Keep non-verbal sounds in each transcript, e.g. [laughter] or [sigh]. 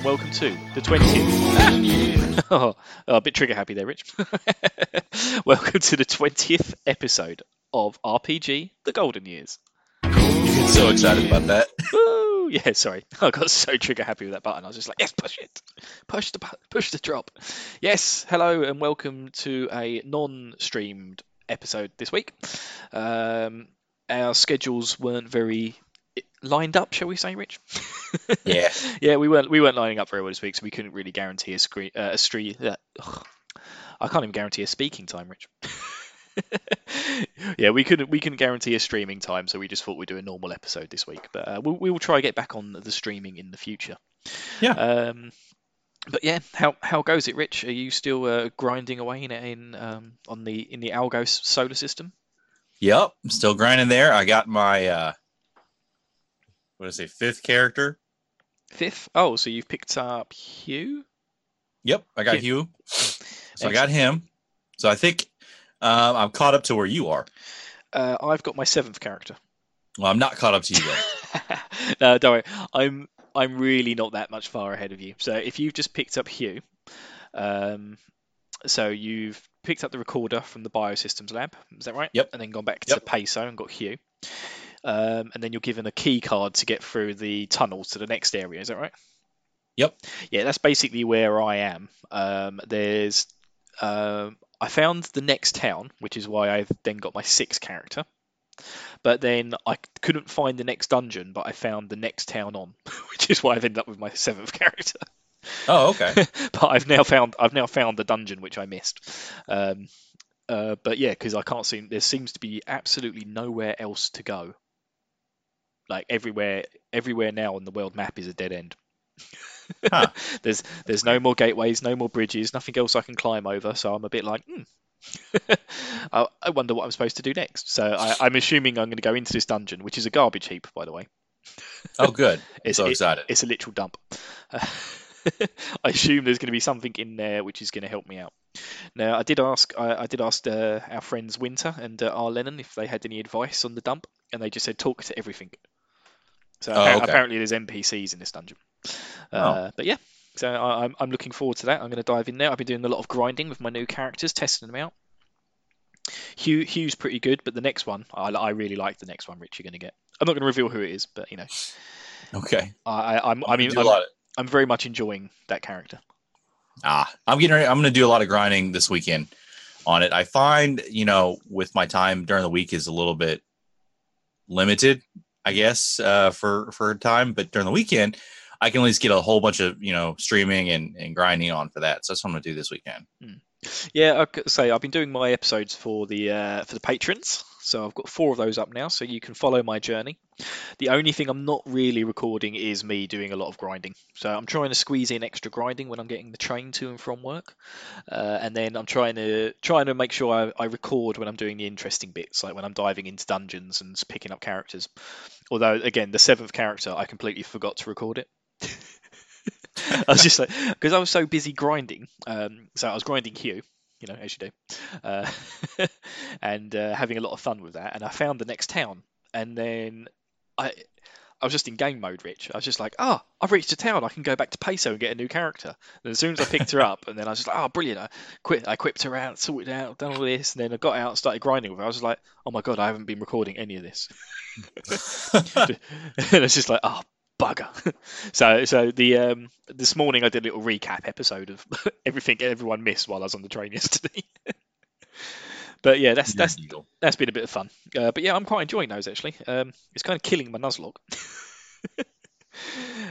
And welcome to the 20th. oh, [laughs] oh, a bit trigger happy there, Rich. [laughs] welcome to the 20th episode of RPG The Golden Years. You get so excited about that. Woo! [laughs] Yeah, sorry. I got so trigger happy with that button. I was just like, yes, push it. Push the bu- push the drop. Yes, hello, and welcome to a non streamed episode this week. Um, our schedules weren't very lined up, shall we say, Rich? [laughs] Yeah. yeah, we weren't we weren't lining up very well this week, so we couldn't really guarantee a screen uh, a stream. Uh. I can't even guarantee a speaking time, Rich. [laughs] yeah, we couldn't we couldn't guarantee a streaming time, so we just thought we'd do a normal episode this week. But uh, we'll, we will try to get back on the streaming in the future. Yeah. Um, but yeah, how how goes it, Rich? Are you still uh, grinding away in in um, on the in the Algo solar system? Yep. I'm still grinding there. I got my uh what did I say, fifth character. Fifth. Oh, so you've picked up Hugh. Yep, I got Hugh. Hugh. So I got him. So I think um, I'm caught up to where you are. Uh, I've got my seventh character. Well, I'm not caught up to you though. [laughs] no, don't worry. I'm I'm really not that much far ahead of you. So if you've just picked up Hugh, um, so you've picked up the recorder from the Biosystems lab, is that right? Yep. And then gone back to Yep. Paseo and got Hugh. Um, and then you're given a key card to get through the tunnels to the next area, is that right? Yep. Yeah, that's basically where I am. Um, there's um, I found the next town, which is why I've then got my sixth character. But then I couldn't find the next dungeon, but I found the next town on, [laughs] which is why I've ended up with my seventh [laughs] character. Oh, okay. [laughs] but I've now found I've now found the dungeon which I missed. Um, uh, but yeah, because I can't see there seems to be absolutely nowhere else to go. Like everywhere, everywhere now on the world map is a dead end. Huh. [laughs] there's there's no more gateways, no more bridges, nothing else I can climb over. So I'm a bit like, hmm. [laughs] I, I wonder what I'm supposed to do next. So I, I'm assuming I'm going to go into this dungeon, which is a garbage heap, by the way. Oh, good. [laughs] It's, so it- excited. it's a literal dump. I assume there's going to be something in there which is going to help me out. Now, I did ask, I, I did ask uh, our friends Winter and uh, R. Lennon if they had any advice on the dump, and they just said talk to everything. So Oh, okay. apparently there's NPCs in this dungeon. Uh, But yeah, so I, I'm, I'm looking forward to that. I'm going to dive in there. I've been doing a lot of grinding with my new characters, testing them out. Hugh, Hugh's pretty good, but the next one, I, I really like the next one. Rich, you're going to get. I'm not going to reveal who it is, but you know, Okay. I, I, I'm, I mean, I'm, I'm very much enjoying that character. Ah, I'm getting ready. I'm going to do a lot of grinding this weekend on it. I find, you know, with my time during the week is a little bit limited, I guess, uh, for for time. But during the weekend, I can at least get a whole bunch of you know streaming and, and grinding on for that. So that's what I'm to do this weekend. Yeah, I could say I've been doing my episodes for the uh, for the patrons, so I've got four of those up now, so you can follow my journey. The only thing I'm not really recording is me doing a lot of grinding. So I'm trying to squeeze in extra grinding when I'm getting the train to and from work, uh, and then I'm trying to trying to make sure I, I record when I'm doing the interesting bits, like when I'm diving into dungeons and picking up characters. Although again, the seventh character, I completely forgot to record it. [laughs] I was just like, because I was so busy grinding. Um, so I was grinding Hugh, you know, as you do, uh, [laughs] and uh, having a lot of fun with that. And I found the next town, and then I, I was just in game mode, Rich. I was just like, oh, I've reached a town. I can go back to Paseo and get a new character. And as soon as I picked her up, and then I was just like, oh, brilliant. I quit. I equipped her out, sorted out, done all this, and then I got out and started grinding with her. I was like, oh my god, I haven't been recording any of this. [laughs] [laughs] and it's just like, oh bugger. [laughs] so so the um this morning I did a little recap episode of [laughs] everything everyone missed while I was on the train [laughs] yesterday. but yeah, that's that's that's been a bit of fun. Uh, but yeah, I'm quite enjoying those actually. Um, it's kind of killing my Nuzlocke.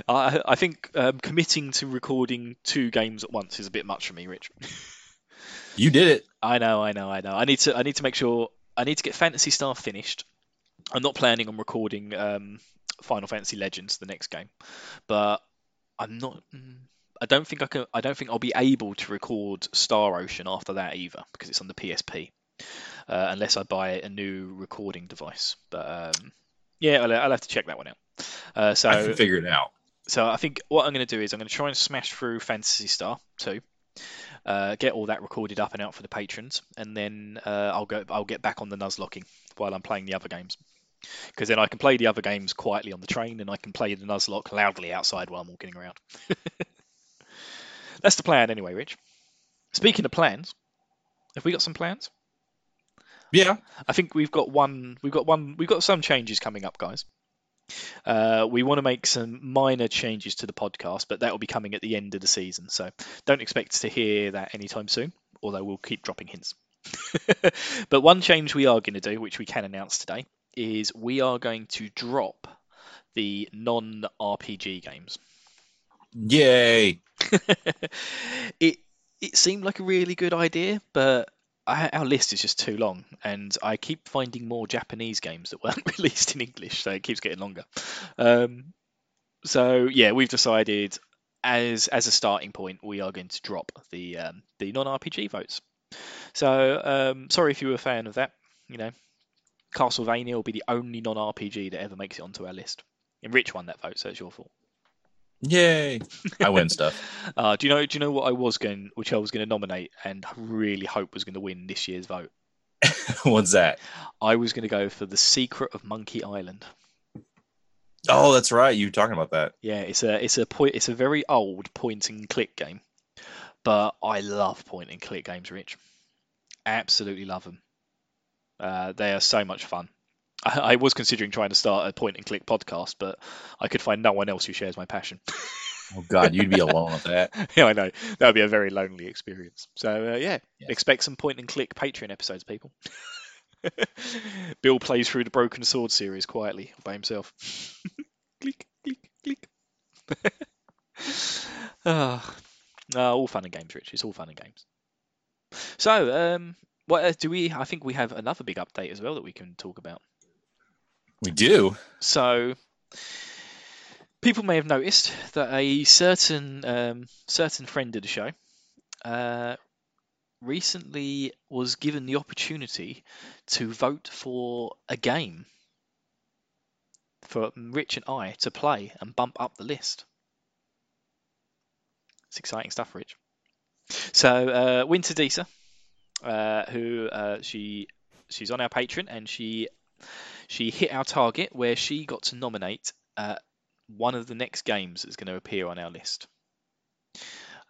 I I think um, committing to recording two games at once is a bit much for me, Rich. you did it. I know, I know, I know. I need to I need to make sure I need to get Phantasy Star finished. I'm not planning on recording um, Final Fantasy Legends, the next game, but I'm not. I don't think I can. I don't think I'll be able to record Star Ocean after that either because it's on the PSP, uh, unless I buy a new recording device. But um, yeah, I'll, I'll have to check that one out. Uh, so I can figure it out. so I think what I'm going to do is I'm going to try and smash through Phantasy Star 2, uh, get all that recorded up and out for the patrons, and then uh, I'll go. I'll get back on the Nuzlocking while I'm playing the other games. Because then I can play the other games quietly on the train, and I can play the Nuzlocke loudly outside while I'm walking around. [laughs] That's the plan, anyway, Rich. Speaking of plans, have we got some plans? Yeah. I think we've got one. We've got one. We've got some changes coming up, guys. Uh, we want to make some minor changes to the podcast, but that will be coming at the end of the season. So don't expect to hear that anytime soon. Although we'll keep dropping hints. [laughs] but one change we are going to do, which we can announce today, is we are going to drop the non-RPG games. Yay. [laughs] it it seemed like a really good idea, but I, our list is just too long, and I keep finding more Japanese games that weren't [laughs] released in English, so it keeps getting longer. Um, so yeah, we've decided as as a starting point, we are going to drop the um, the non RPG votes. So um, sorry if you were a fan of that. You know, Castlevania will be the only non RPG that ever makes it onto our list. And Rich won that vote, so it's your fault. Yay. I win stuff. [laughs] Uh, do you know? Do you know what I was going, which I was going to nominate, and really hope was going to win this year's vote? [laughs] What's that? I was going to go for the Secret of Monkey Island. Oh, that's right. You were talking about that. Yeah, it's a it's a point it's a very old point and click game, but I love point and click games, Rich. Absolutely love them. Uh, they are so much fun. I, I was considering trying to start a point and click podcast, but I could find no one else who shares my passion. [laughs] Oh God, you'd be alone with that. [laughs] yeah, I know that would be a very lonely experience. So uh, yeah, expect some point and click Patreon episodes, people. [laughs] Bill plays through the Broken Sword series quietly by himself. click, click, click. Ah, ah, all fun and games, Rich. It's all fun and games. So, um, what uh, do we? I think we have another big update as well that we can talk about. We do. So, people may have noticed that a certain um, certain friend of the show uh, recently was given the opportunity to vote for a game for Rich and I to play and bump up the list. It's exciting stuff, Rich. So, uh, Winter uh, who uh, she she's on our Patreon and she she hit our target where she got to nominate uh, one of the next games that's going to appear on our list.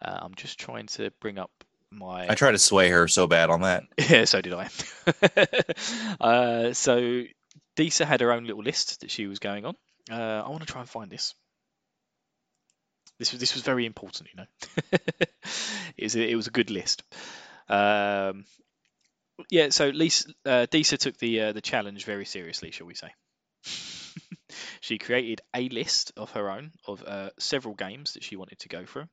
Uh, I'm just trying to bring up my. I tried to sway her so bad on that. [laughs] Yeah, so did I. [laughs] uh, so Disa had her own little list that she was going on. Uh, I want to try and find this. This was this was very important, you know. [laughs] it was a, it was a good list. Um, yeah, so Lisa, uh, Disa took the uh, the challenge very seriously, shall we say? [laughs] she created a list of her own of uh, several games that she wanted to go through.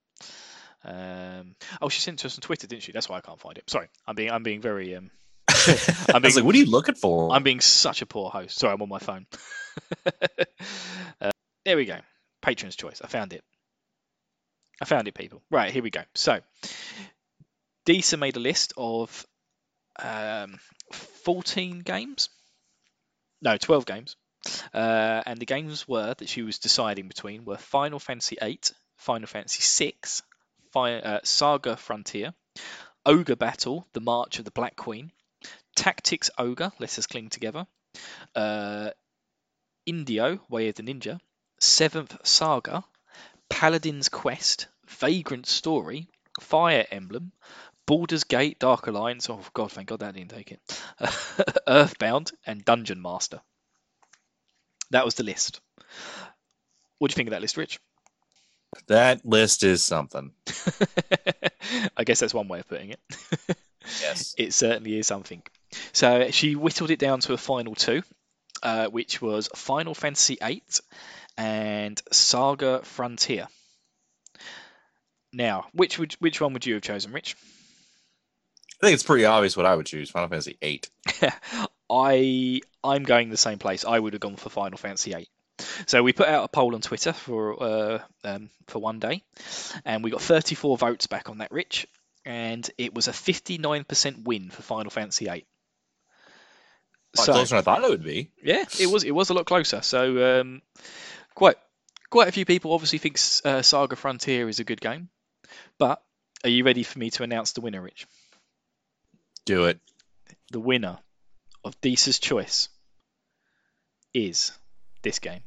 Um, oh, she sent it to us on Twitter, didn't she? That's why I can't find it. Sorry, I'm being I'm being very um, [laughs] I being- like, what are you looking for? I'm being such a poor host. Sorry, I'm on my phone. [laughs] uh, there we go. Patron's choice. I found it. I found it, people. Right, here we go. So, Disa made a list of um, 14 games. No, 12 games. Uh, and the games were that she was deciding between were Final Fantasy VIII, Final Fantasy VI, uh, Saga Frontier, Ogre Battle, The March of the Black Queen, Tactics Ogre, Let Us Cling Together, uh, Inindo, Way of the Ninja, Seventh Saga, Paladin's Quest, Vagrant Story, Fire Emblem, Baldur's Gate, Dark Alliance, oh god, thank god that didn't take it, [laughs] Earthbound, and Dungeon Master. That was the list. What do you think of that list, Rich? that list is something. [laughs] I guess that's one way of putting it. [laughs] Yes. it certainly is something. So she whittled it down to a final two, uh, which was Final Fantasy VIII and Saga Frontier. Now, which would which one would you have chosen, Rich? I think it's pretty obvious what I would choose. Final Fantasy VIII. [laughs] I I'm going the same place. I would have gone for Final Fantasy VIII. So we put out a poll on Twitter for uh, um, for one day, and we got 34 votes back on that, Rich, and it was a 59% win for Final Fantasy VIII. Lot closer than I thought it would be. Yeah, it was it was a lot closer. So um, quite quite a few people obviously think uh, Saga Frontier is a good game, but are you ready for me to announce the winner, Rich? Do it. The winner of Disa's choice is this game.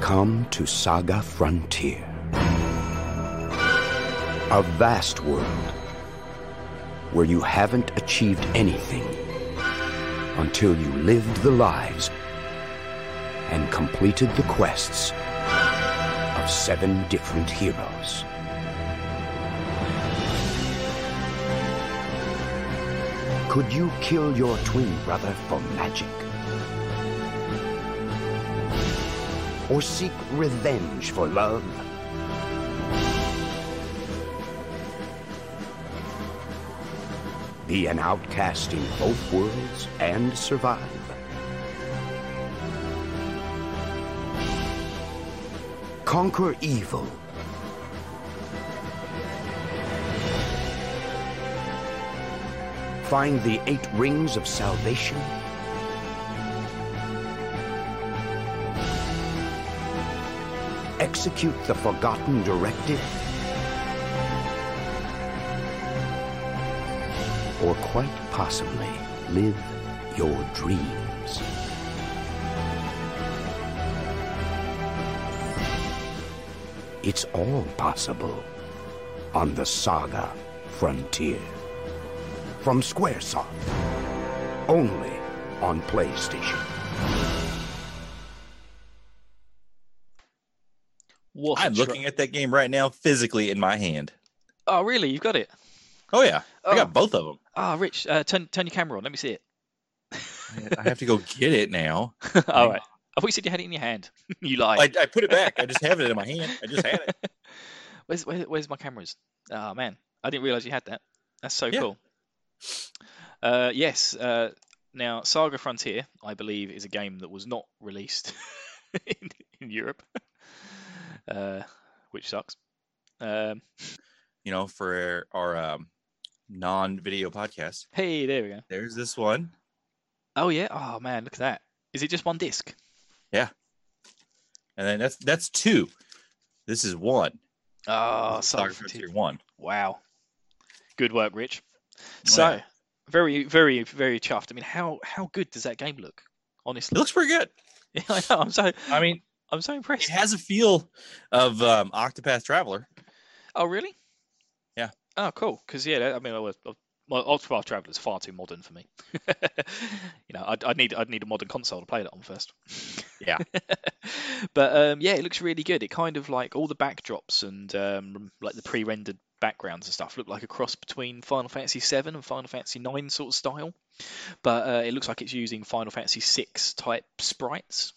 Come to Saga Frontier. A vast world where you haven't achieved anything until you lived the lives and completed the quests of seven different heroes. Could you kill your twin brother for magic? Or seek revenge for love? Be an outcast in both worlds and survive. Conquer evil. Find the eight rings of salvation. Execute the forgotten directive. Or quite possibly live your dreams. It's all possible on the Saga Frontier. From Squaresoft. Only on PlayStation. What a I'm tr- looking at that game right now, physically in my hand. Oh, really? You've got it? Oh yeah, I Oh. got both of them. Ah, Rich, uh, turn turn your camera on. Let me see it. I have to go get it now. [laughs] All right. I thought you said you had it in your hand. [laughs] you lie. I, I put it back. I just have it in my hand. I just had it. [laughs] Where's where, where's my cameras? Oh man, I didn't realize you had that. That's so Yeah. cool. Uh, yes. Uh, now, Saga Frontier, I believe, is a game that was not released [laughs] in, in Europe, [laughs] uh, which sucks. Um, You know, for our um, non-video podcast, hey, there we go. there's this one. Oh yeah. Oh man, look at that. Is it just one disc? Yeah. And then that's that's two. This is one. Oh, Saga. Frontier one. Wow. Good work, Rich. So, Yeah. very, very, very chuffed. I mean, how how good does that game look? It Honestly, looks pretty good. [laughs] yeah, I know. I'm so I mean, I'm so impressed. it has a feel of um, Octopath Traveler. Oh, really? Yeah. Oh, cool. Because yeah, I mean, I was, I- well, Octopath Traveler is far too modern for me. [laughs] you know, I'd, I'd need I'd need a modern console to play that on first. Yeah. [laughs] but um, yeah, it looks really good. It kind of like all the backdrops and um, like the pre-rendered backgrounds and stuff look like a cross between Final Fantasy VII and Final Fantasy IX sort of style. But uh, it looks like it's using Final Fantasy VI type sprites.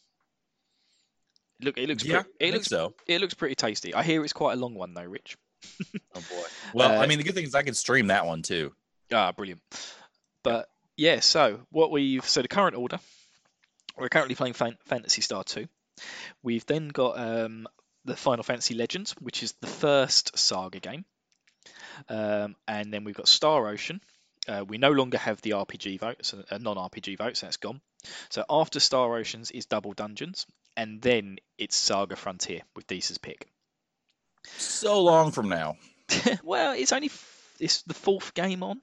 Look, it looks yeah, pre- it looks so. it looks pretty tasty. I hear it's quite a long one though, Rich. [laughs] Oh boy. Well, Uh, I mean, the good thing is I can stream that one too. Ah, brilliant. But yeah, so what we've so the current order, we're currently playing Fan- Phantasy Star 2. We've then got um, the Final Fantasy Legends, which is the first Saga game, um, and then we've got Star Ocean. Uh, we no longer have the RPG votes, uh, non-RPG votes. That's gone. So after Star Oceans is Double Dungeons, and then it's Saga Frontier with Disa's pick. So long from now. [laughs] well, it's only f- it's the fourth game on.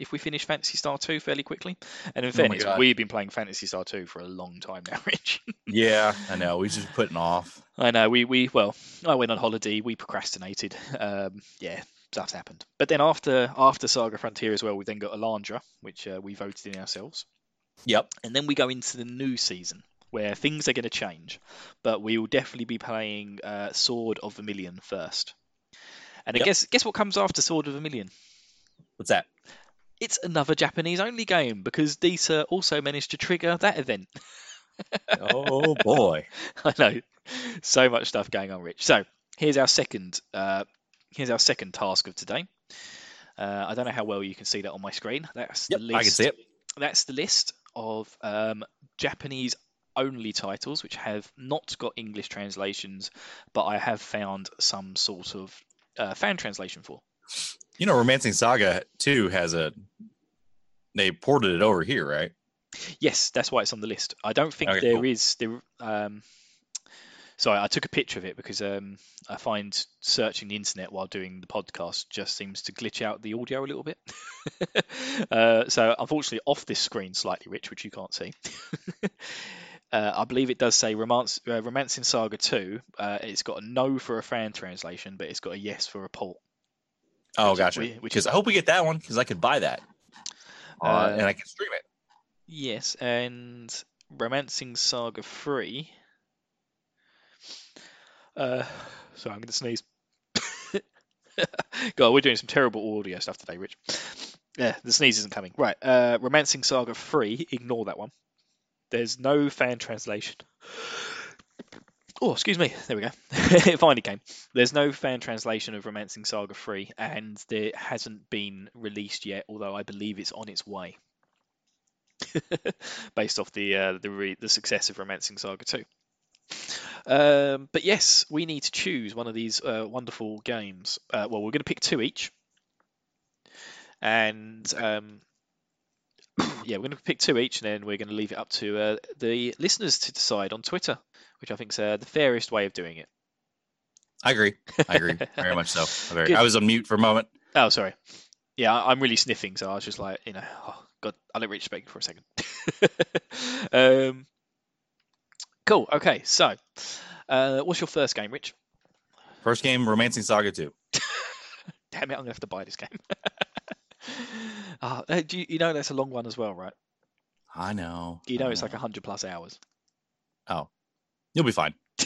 If we finish Phantasy Star 2 fairly quickly, and in Oh fairness, God. we've been playing Phantasy Star 2 for a long time now, [laughs] Rich. Yeah, I know. We're just putting off. I know we we well, I went on holiday, we procrastinated. Um, yeah, stuff's happened. But then after after Saga Frontier as well, we then got Alundra, which uh, we voted in ourselves, Yep. and then we go into the new season where things are going to change, but we will definitely be playing uh, Sword of Vermilion first. And I guess guess what comes after Sword of Vermilion? What's that? It's another Japanese only game because Disa also managed to trigger that event. [laughs] Oh boy. I know, so much stuff going on, Rich. So here's our second, uh, here's our second task of today. Uh, I don't know how well you can see that on my screen. That's Yep, the list. I can see it. That's the list of um, Japanese only titles which have not got English translations, but I have found some sort of uh, fan translation for. You know, Romancing Saga 2 has a. They ported it over here, right? Yes, that's why it's on the list. I don't think Okay, there cool. is there. Um, Sorry, I took a picture of it because um, I find searching the internet while doing the podcast just seems to glitch out the audio a little bit. [laughs] uh, so unfortunately, off this screen slightly, Rich, which you can't see. [laughs] Uh, I believe it does say Romance, uh, Romancing Saga 2. Uh, it's got a no for a fan translation, but it's got a yes for a port. Oh, Which gotcha. which is- I hope we get that one because I could buy that uh, Uh, and I can stream it. Yes, and Romancing Saga 3. Uh, sorry, I'm going to sneeze. [laughs] God, we're doing some terrible audio stuff today, Rich. Yeah, the sneeze isn't coming. Right, uh, Romancing Saga 3, ignore that one. There's no fan translation. Oh, excuse me. There we go. [laughs] it finally came. There's no fan translation of Romancing Saga 3, and it hasn't been released yet, although I believe it's on its way. [laughs] Based off the uh, the re- the success of Romancing Saga 2. Um, but yes, we need to choose one of these uh, wonderful games. Uh, well, we're going to pick two each, and um, [clears throat] yeah, we're going to pick two each, and then we're going to leave it up to uh, the listeners to decide on Twitter, which I think is uh, the fairest way of doing it. I agree. I agree [laughs] very much so. Very, I was on mute for a moment. Oh, sorry. Yeah, I- I'm really sniffing, so I was just like, you know, oh, God, I'll let Rich speak for a second. [laughs] um, cool. Okay, so uh, what's your first game, Rich? First game, Romancing Saga 2. [laughs] Damn it, I'm gonna have to buy this game. Ah, uh, do you, you know that's a long one as well, right? I know. You know I it's like a hundred plus hours. You'll be fine. [laughs]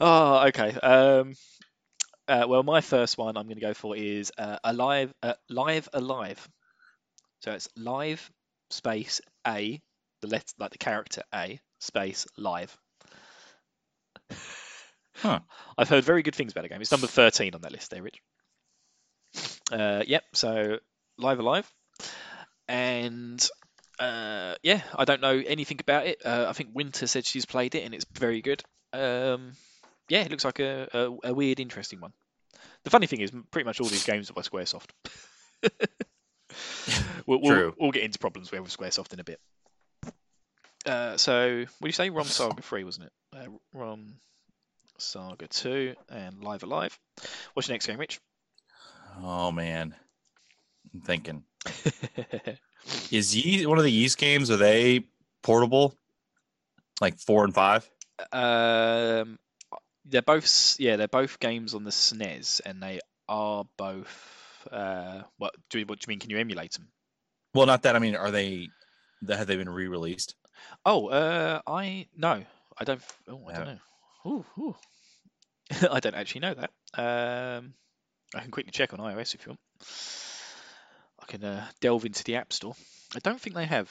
oh, okay. Um, uh, well, my first one I'm going to go for is uh, alive, uh, live, alive. So it's live space a, the let like the character a space live. Huh. [laughs] I've heard very good things about the game. It's number 13 on that list there, Rich. Uh, yep. So live, alive, and uh, yeah, I don't know anything about it. Uh, I think Winter said she's played it and it's very good. Um, yeah, it looks like a, a, a weird, interesting one. The funny thing is, pretty much all these games are by SquareSoft. [laughs] we'll, we'll, True. we'll get into problems we have with SquareSoft in a bit. Uh, so, what do you say? Rom Saga 3, wasn't it? Uh, Rom Saga 2 and Live Alive. What's your next game, Rich? Oh, man. I'm thinking. [laughs] Is Ye one of the Ys games? Are they portable? Like four and five? Um, they're both yeah, they're both games on the SNES, and they are both. Uh, what do you, what do you mean? Can you emulate them? Well, not that. I mean, are they? Have they been re-released? Oh, uh, I no, I don't. Oh, I don't know. Ooh, ooh. [laughs] I don't actually know that. Um, I can quickly check on iOS if you want. Can uh, delve into the App Store. I don't think they have.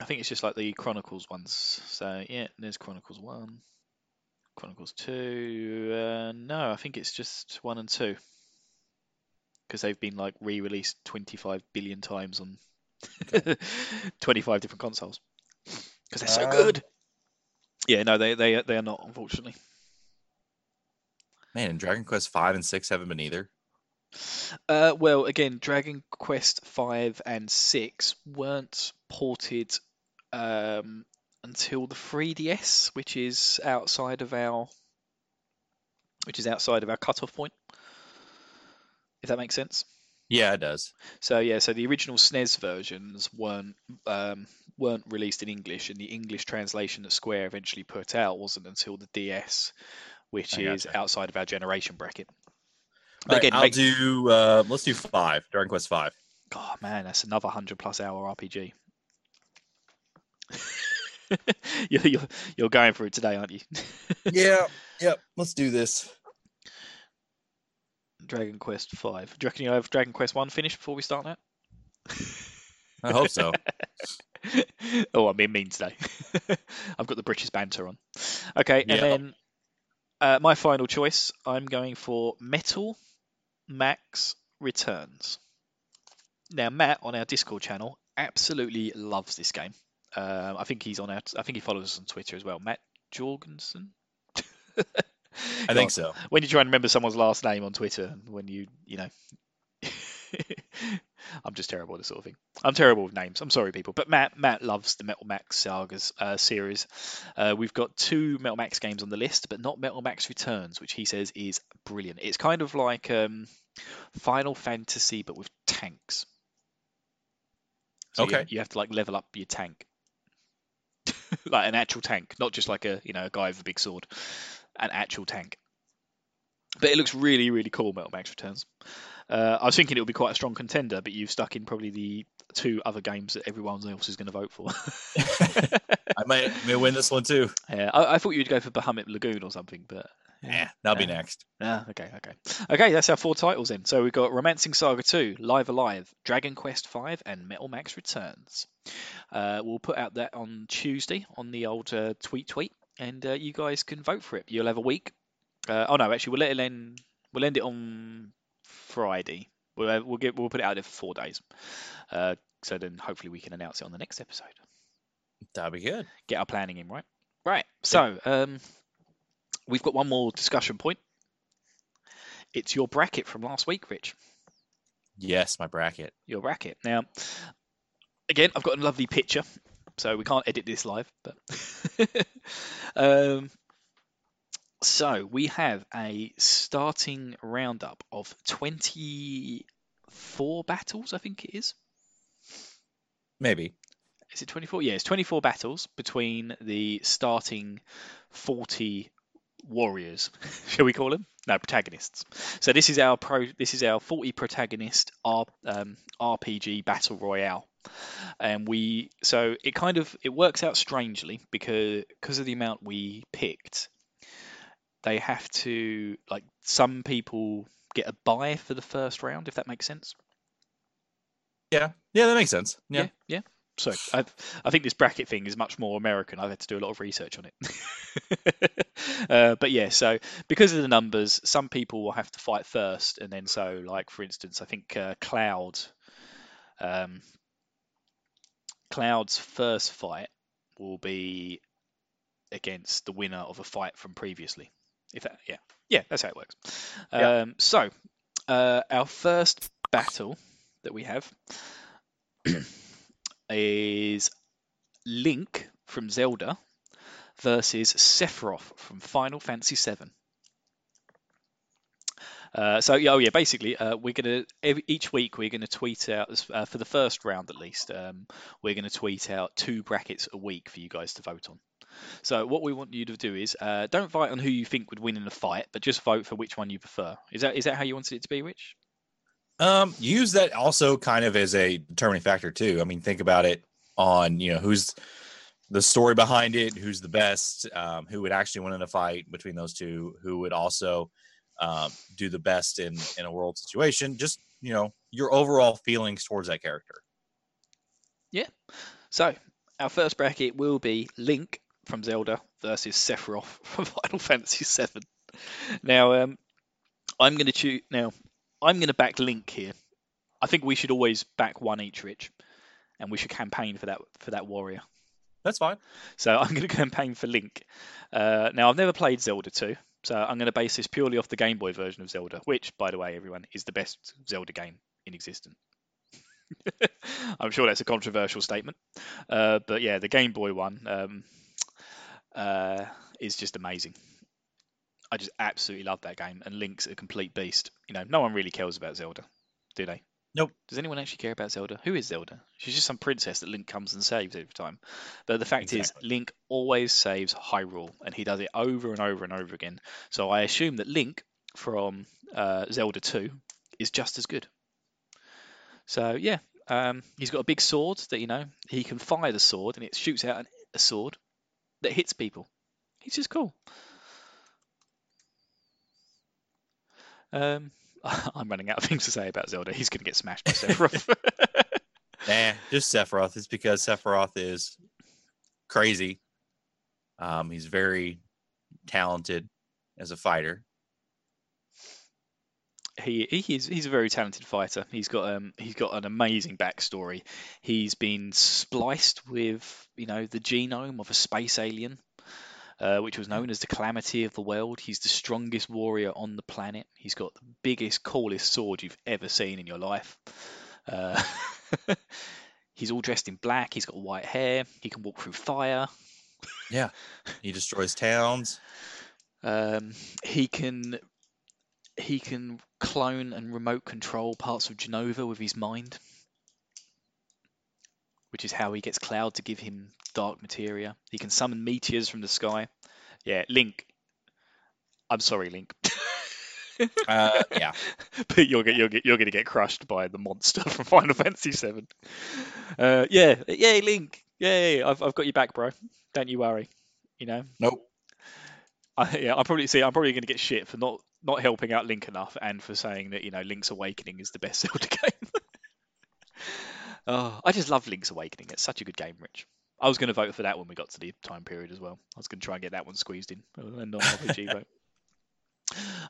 I think it's just like the Chronicles ones. So yeah, there's Chronicles One, Chronicles Two. Uh, no, I think it's just one and two because they've been like re-released 25 billion times on [laughs] 25 different consoles because they're so Um, good. Yeah, no, they they they are not, unfortunately. Man, and Dragon Quest five and six haven't been either. Uh, well, again, Dragon Quest five and six weren't ported um, until the 3DS, which is outside of our which is outside of our cutoff point. If that makes sense. Yeah, it does. So yeah, so the original SNES versions weren't um, weren't released in English, and the English translation that Square eventually put out wasn't until the DS, which I is gotcha. outside of our generation bracket. Right, again, I'll make- do. Uh, let's do five. Dragon Quest five. Oh man, that's another hundred plus hour RPG. [laughs] you're, you're you're going for it today, aren't you? [laughs] yeah. Yep. Let's do this. Dragon Quest Five. Do you reckon you'll have Dragon Quest One finished before we start that? I hope so. [laughs] oh, I'm being mean today. I've got the British banter on. Okay, and Yeah. then uh, my final choice, I'm going for Metal Max Returns. Now, Matt on our Discord channel absolutely loves this game. Um, I think he's on our. I think he follows us on Twitter as well. Matt Jorgensen. [laughs] I think so. When you try and remember someone's last name on Twitter, when you you know [laughs] I'm just terrible at this sort of thing. I'm terrible with names. I'm sorry, people. But Matt Matt loves the Metal Max Sagas uh, series. Uh, we've got two Metal Max games on the list, but not Metal Max Returns, which he says is brilliant. It's kind of like um, Final Fantasy, but with tanks. So you- Okay. You, have to like level up your tank, [laughs] like an actual tank, not just like a you know a guy with a big sword. An actual tank. But it looks really, really cool, Metal Max Returns. Uh, I was thinking it would be quite a strong contender, but you've stuck in probably the two other games that everyone else is going to vote for. [laughs] I might may win this one too. yeah, I, I thought you'd go for Bahamut Lagoon or something, but Yeah, that'll be next. Ah, okay, okay. Okay, that's our four titles then. So we've got Romancing Saga 2, Live Alive, Dragon Quest 5, and Metal Max Returns. Uh, we'll put out that on Tuesday on the old uh, tweet tweet, and uh, you guys can vote for it. You'll have a week. Uh, oh no, actually, we'll let it end. We'll end it on Friday. We'll we'll get we'll put it out there for four days. Uh, so then hopefully we can announce it on the next episode That'll be good. get our planning in, right? Right. So, um, we've got one more discussion point. It's your bracket from last week, Rich. Yes, my bracket. Your bracket. Now, again, I've got a lovely picture, so we can't edit this live. But [laughs] um, so we have a starting roundup of twenty-four battles. I think it is. Maybe. Is it 24? Yeah, it's 24 battles between the starting 40 warriors, [laughs] shall we call them? No, protagonists. So this is our pro. This is our 40 protagonist R, um, RPG battle royale, and we. So it kind of it works out strangely because because of the amount we picked, they have to like some people get a buy for the first round if that makes sense. Yeah. Yeah, that makes sense. Yeah. yeah. yeah. So I, I think this bracket thing is much more American. I've had to do a lot of research on it. [laughs] uh, but yeah, so because of the numbers, some people will have to fight first, and then so like for instance, I think uh, Cloud, um, Cloud's first fight will be against the winner of a fight from previously. If that, yeah, yeah, that's how it works. Yeah. Um, so uh, our first battle that we have [clears throat] is Link from Zelda versus Sephiroth from Final Fantasy VII. Uh, so yeah, oh yeah, basically uh, we're gonna every, each week we're gonna tweet out uh, for the first round at least. Um, we're gonna tweet out two brackets a week for you guys to vote on. So what we want you to do is uh, don't vote on who you think would win in a fight, but just vote for which one you prefer. Is that is that how you wanted it to be, Rich? Um, use that also kind of as a determining factor too. I mean, think about it on you know who's the story behind it, who's the best, um, who would actually win in a fight between those two, who would also um, do the best in in a world situation. Just you know your overall feelings towards that character. Yeah. So our first bracket will be Link from Zelda versus Sephiroth [laughs] from Final Fantasy VII. Now, um, I'm going to choose. Now, I'm going to back Link here. I think we should always back one each, Rich, and we should campaign for that for that warrior. That's fine. So I'm going [laughs] to campaign for Link. Uh, now, I've never played Zelda 2, so I'm going to base this purely off the Game Boy version of Zelda, which, by the way, everyone is the best Zelda game in existence. [laughs] I'm sure that's a controversial statement, uh, but yeah, the Game Boy one um, uh, is just amazing. I just absolutely love that game, and Link's a complete beast. You know, no one really cares about Zelda, do they? Nope. Does anyone actually care about Zelda? Who is Zelda? She's just some princess that Link comes and saves every time. But the fact Exactly. is, Link always saves Hyrule, and he does it over and over and over again. So I assume that Link from uh, Zelda 2 is just as good. So yeah, um, he's got a big sword that you know he can fire the sword, and it shoots out an, a sword that hits people. He's just cool. Um, [laughs] I'm running out of things to say about Zelda. He's going to get smashed by [laughs] Sephiroth. [laughs] Nah, just Sephiroth. It's because Sephiroth is crazy. Um, he's very talented as a fighter. He he he's a very talented fighter. He's got um he's got an amazing backstory. He's been spliced with you know the genome of a space alien. uh, which was known as the Calamity of the World. He's the strongest warrior on the planet. He's got the biggest, coolest sword you've ever seen in your life. Uh, [laughs] he's all dressed in black. He's got white hair. He can walk through fire. Yeah. He destroys towns. [laughs] Um, he can he can clone and remote control parts of Jenova with his mind, which is how he gets Cloud to give him dark materia. He can summon meteors from the sky. Yeah, Link. I'm sorry, Link. [laughs] Uh, yeah. [laughs] but you're get, you're you're going to get crushed by the monster [laughs] from Final Fantasy VII. Uh, yeah, yay, Link. Yay, I've I've got your back, bro. Don't you worry. You know. Nope. I, yeah, I'm probably see. I'm probably going to get shit for not not helping out Link enough, and for saying that you know Link's Awakening is the best [laughs] Zelda game. [laughs] oh, I just love Link's Awakening. It's such a good game, Rich. I was going to vote for that when we got to the time period as well. I was going to try and get that one squeezed in, a non-RPG [laughs] vote.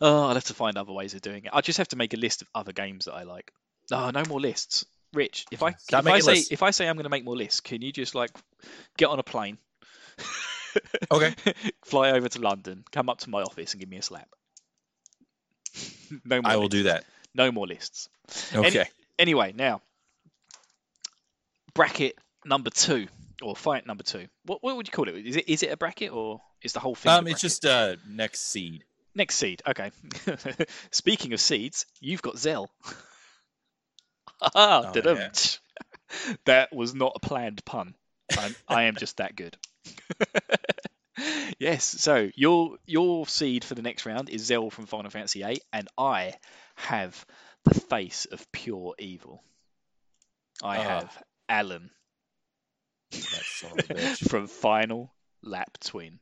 Oh, I'll have to find other ways of doing it. I just have to make a list of other games that I like. Oh, no more lists. Rich, if I if I say lists. if I say I'm going to make more lists, can you just like get on a plane? Okay. Fly over to London, come up to my office, and give me a slap. [laughs] no more. I will lists. do that. No more lists. Okay. Anyway, now bracket number two or fight number two. What what would you call it? Is it is it a bracket or is the whole thing? Um, it's just uh next seed. next seed. Okay. [laughs] Speaking of seeds, you've got Zell. [laughs] Ah, Oh, yeah. that was not a planned pun. I'm, I am just that good. Yes. So your your seed for the next round is Zell from Final Fantasy VIII, and I have the face of pure evil. I Ah. have Alan That son of a bitch. [laughs] from Final Lap Twin.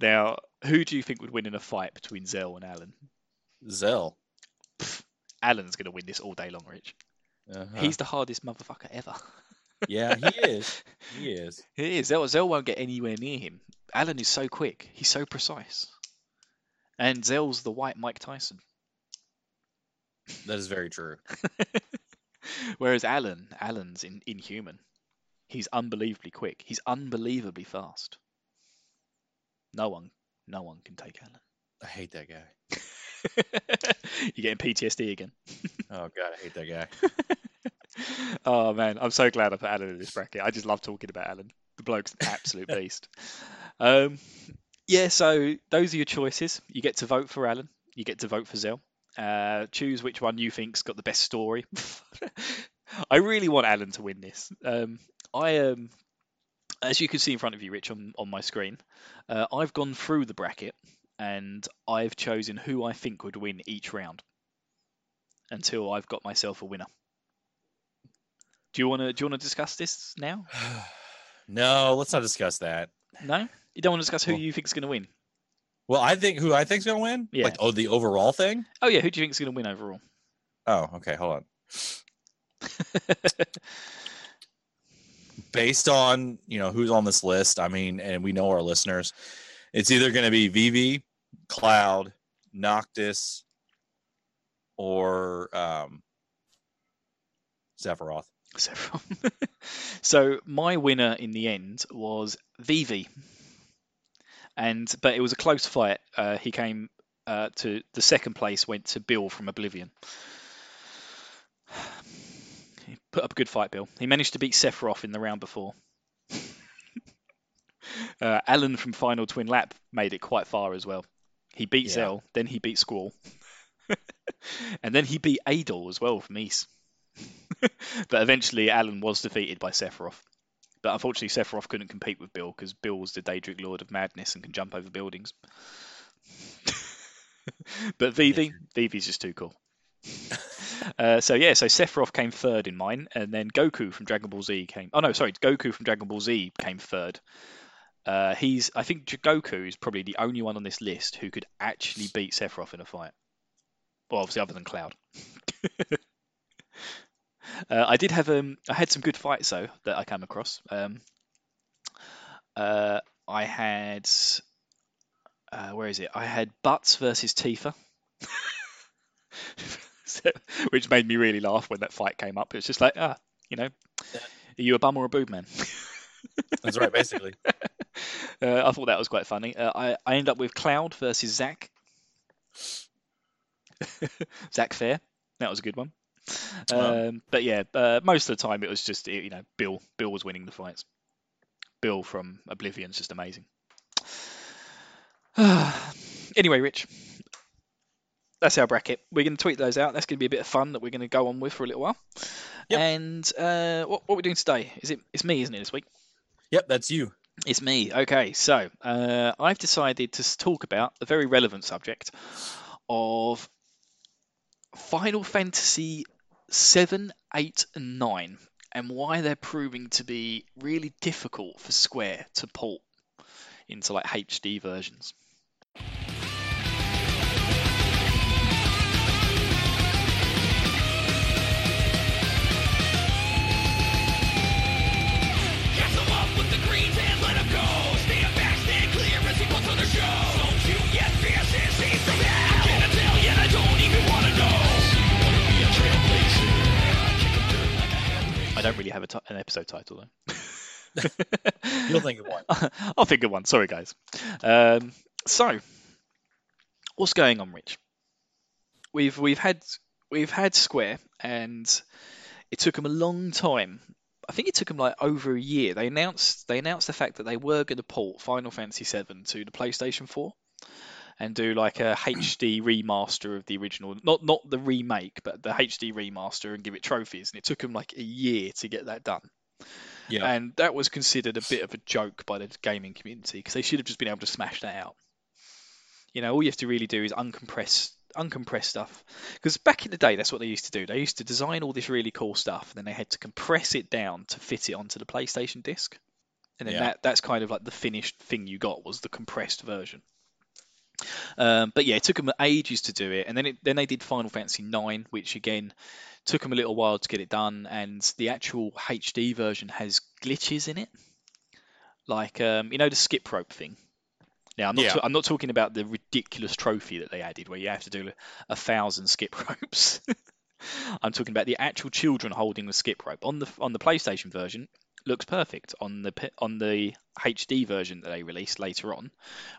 Now, who do you think would win in a fight between Zell and Alan? Zell. Alan's going to win this all day long, Rich. Uh-huh. He's the hardest motherfucker ever. yeah, he is. [laughs] He is. He is. Zell, Zell won't get anywhere near him. Alan is so quick. He's so precise. And Zell's the white Mike Tyson. That is very true. [laughs] Whereas Alan, Alan's in, inhuman. He's unbelievably quick. He's unbelievably fast. No one, no one can take Alan. I hate that guy. [laughs] You're getting PTSD again. [laughs] Oh god, I hate that guy. oh man, I'm so glad I put Alan in this bracket. I just love talking about Alan. The bloke's an absolute beast. Um, yeah, so those are your choices. You get to vote for Alan. You get to vote for Zell. Uh, choose which one you think's got the best story. [laughs] I really want Alan to win this. Um, I um, as you can see in front of you, Rich, on, on my screen, uh, I've gone through the bracket and I've chosen who I think would win each round until I've got myself a winner. Do you want to do you want to discuss this now? [sighs] no, let's not discuss that. No, you don't want to discuss who Well- you is going to win. Well, I think who I think's gonna win. Yeah. Like, oh, the overall thing. Oh yeah, who do you think is going to win overall? Oh, okay. Hold on. [laughs] Based on you know who's on this list, I mean, and we know our listeners, it's either going to be Vivi, Cloud, Noctis, or um, Sephiroth. Several. [laughs] so my winner in the end was Vivi, and but it was a close fight. Uh, he came uh, to the second place went to Bill from Oblivion. He put up a good fight, Bill. He managed to beat Sephiroth in the round before. [laughs] uh, Alan from Final Twin Lap made it quite far as well. He beat Yeah. Zell, then he beat Squall, [laughs] and then he beat Adol as well from Ys. [laughs] but eventually, Alan was defeated by Sephiroth. But unfortunately, Sephiroth couldn't compete with Bill because Bill was the Daedric Lord of Madness and can jump over buildings. [laughs] but Vivi, Vivi's just too cool. [laughs] Uh, so yeah, so Sephiroth came third in mine, and then Goku from Dragon Ball Z came. Oh no, sorry, Goku from Dragon Ball Z came third. Uh, he's, I think Goku is probably the only one on this list who could actually beat Sephiroth in a fight. Well, obviously, other than Cloud. [laughs] uh, I did have um, I had some good fights though that I came across. Um, uh, I had, uh, where is it? I had Butz versus Tifa. So- [laughs] which made me really laugh when that fight came up. It's just like, ah, you know, are you a bum or a boob man? [laughs] That's right, basically. [laughs] Uh, I thought that was quite funny. Uh, I I ended up with Cloud versus Zack. Zack Fair. That was a good one. Um, but yeah, uh, most of the time it was just you know Bill. Bill was winning the fights. Bill from Oblivion's just amazing. [sighs] anyway, Rich, that's our bracket. We're going to tweet those out. That's going to be a bit of fun that we're going to go on with for a little while. Yep. And uh, what what we're doing today? Is it? It's me, isn't it? This week. Yep, that's you. It's me. Okay, so uh, I've decided to talk about the very relevant subject of Final Fantasy 7, 8, and 9 and why they're proving to be really difficult for Square to port into like HD versions. Don't really have a ti- an episode title though. [laughs] You'll think of one. [laughs] I'll think of one. Sorry, guys. Um, so, what's going on, Rich? We've we've had we've had Square, and it took them a long time. I think it took them like over a year. They announced they announced the fact that they were going to port Final Fantasy VII to the PlayStation 4 and do like a HD remaster of the original, not not the remake, but the HD remaster, and give it trophies. And it took them like a year to get that done. Yeah. And that was considered a bit of a joke by the gaming community because they should have just been able to smash that out. You know, all you have to really do is uncompress uncompress stuff. Because back in the day, that's what they used to do. They used to design all this really cool stuff, and then they had to compress it down to fit it onto the PlayStation disc. And then Yeah. that that's kind of like the finished thing you got was the compressed version. Um, but yeah, it took them ages to do it, and then it, then they did Final Fantasy IX, which again took them a little while to get it done. And the actual HD version has glitches in it, like um, you know the skip rope thing. Now I'm not Yeah. ta- I'm not talking about the ridiculous trophy that they added, where you have to do a thousand skip [laughs] ropes. I'm talking about the actual children holding the skip rope on the on the PlayStation version. Looks perfect on the on the HD version that they released later on,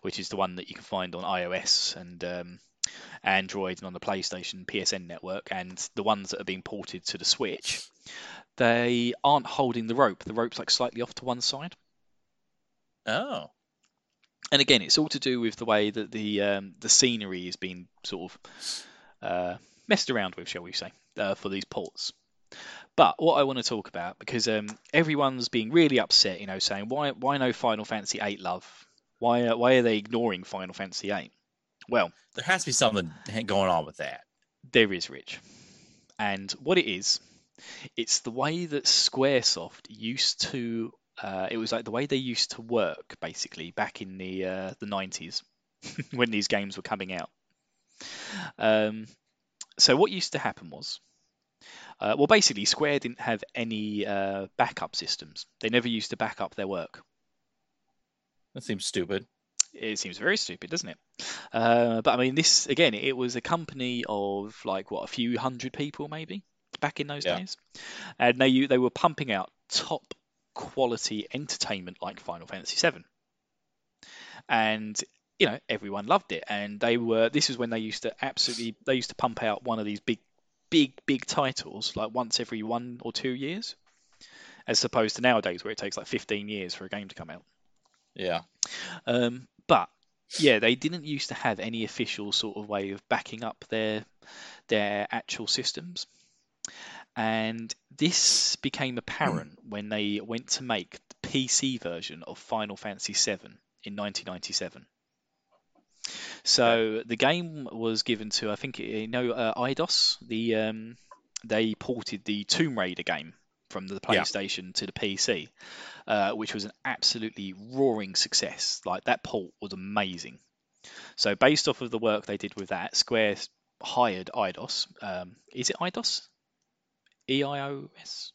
which is the one that you can find on iOS and um, Android and on the PlayStation PSN network, and the ones that are being ported to the Switch. They aren't holding the rope. The rope's like slightly off to one side. Oh. and again, it's all to do with the way that the um, the scenery is being sort of uh, messed around with, shall we say, uh, for these ports. But what I want to talk about, because um, everyone's being really upset, you know, saying why why no Final Fantasy VIII love? Why uh, why are they ignoring Final Fantasy VIII? Well, There has to be something going on with that. there is Rich, and what it is, it's the way that SquareSoft used to. Uh, it was like the way they used to work, basically, back in the uh, the nineties [laughs] when these games were coming out. Um, so what used to happen was, uh, well, basically, Square didn't have any uh, backup systems. They never used to back up their work. That seems stupid. It seems very stupid, doesn't it? Uh, but I mean, this again, it was a company of like what a few hundred people, maybe back in those Yeah. days, and they they were pumping out top quality entertainment like Final Fantasy VII, and you know everyone loved it, and they were. This is when they used to absolutely they used to pump out one of these big, big, big titles like once every one or two years, as opposed to nowadays where it takes like 15 years for a game to come out. Yeah. Um, but yeah, they didn't used to have any official sort of way of backing up their their actual systems. And this became apparent [clears throat] when they went to make the PC version of Final Fantasy VII in 1997. So the game was given to, I think, you know, uh, Eidos. The um, they ported the Tomb Raider game from the Yeah. PlayStation to the PC, uh, which was an absolutely roaring success. Like that port was amazing. So based off of the work they did with that, Square hired Eidos. Um, is it IDOS? E I O S.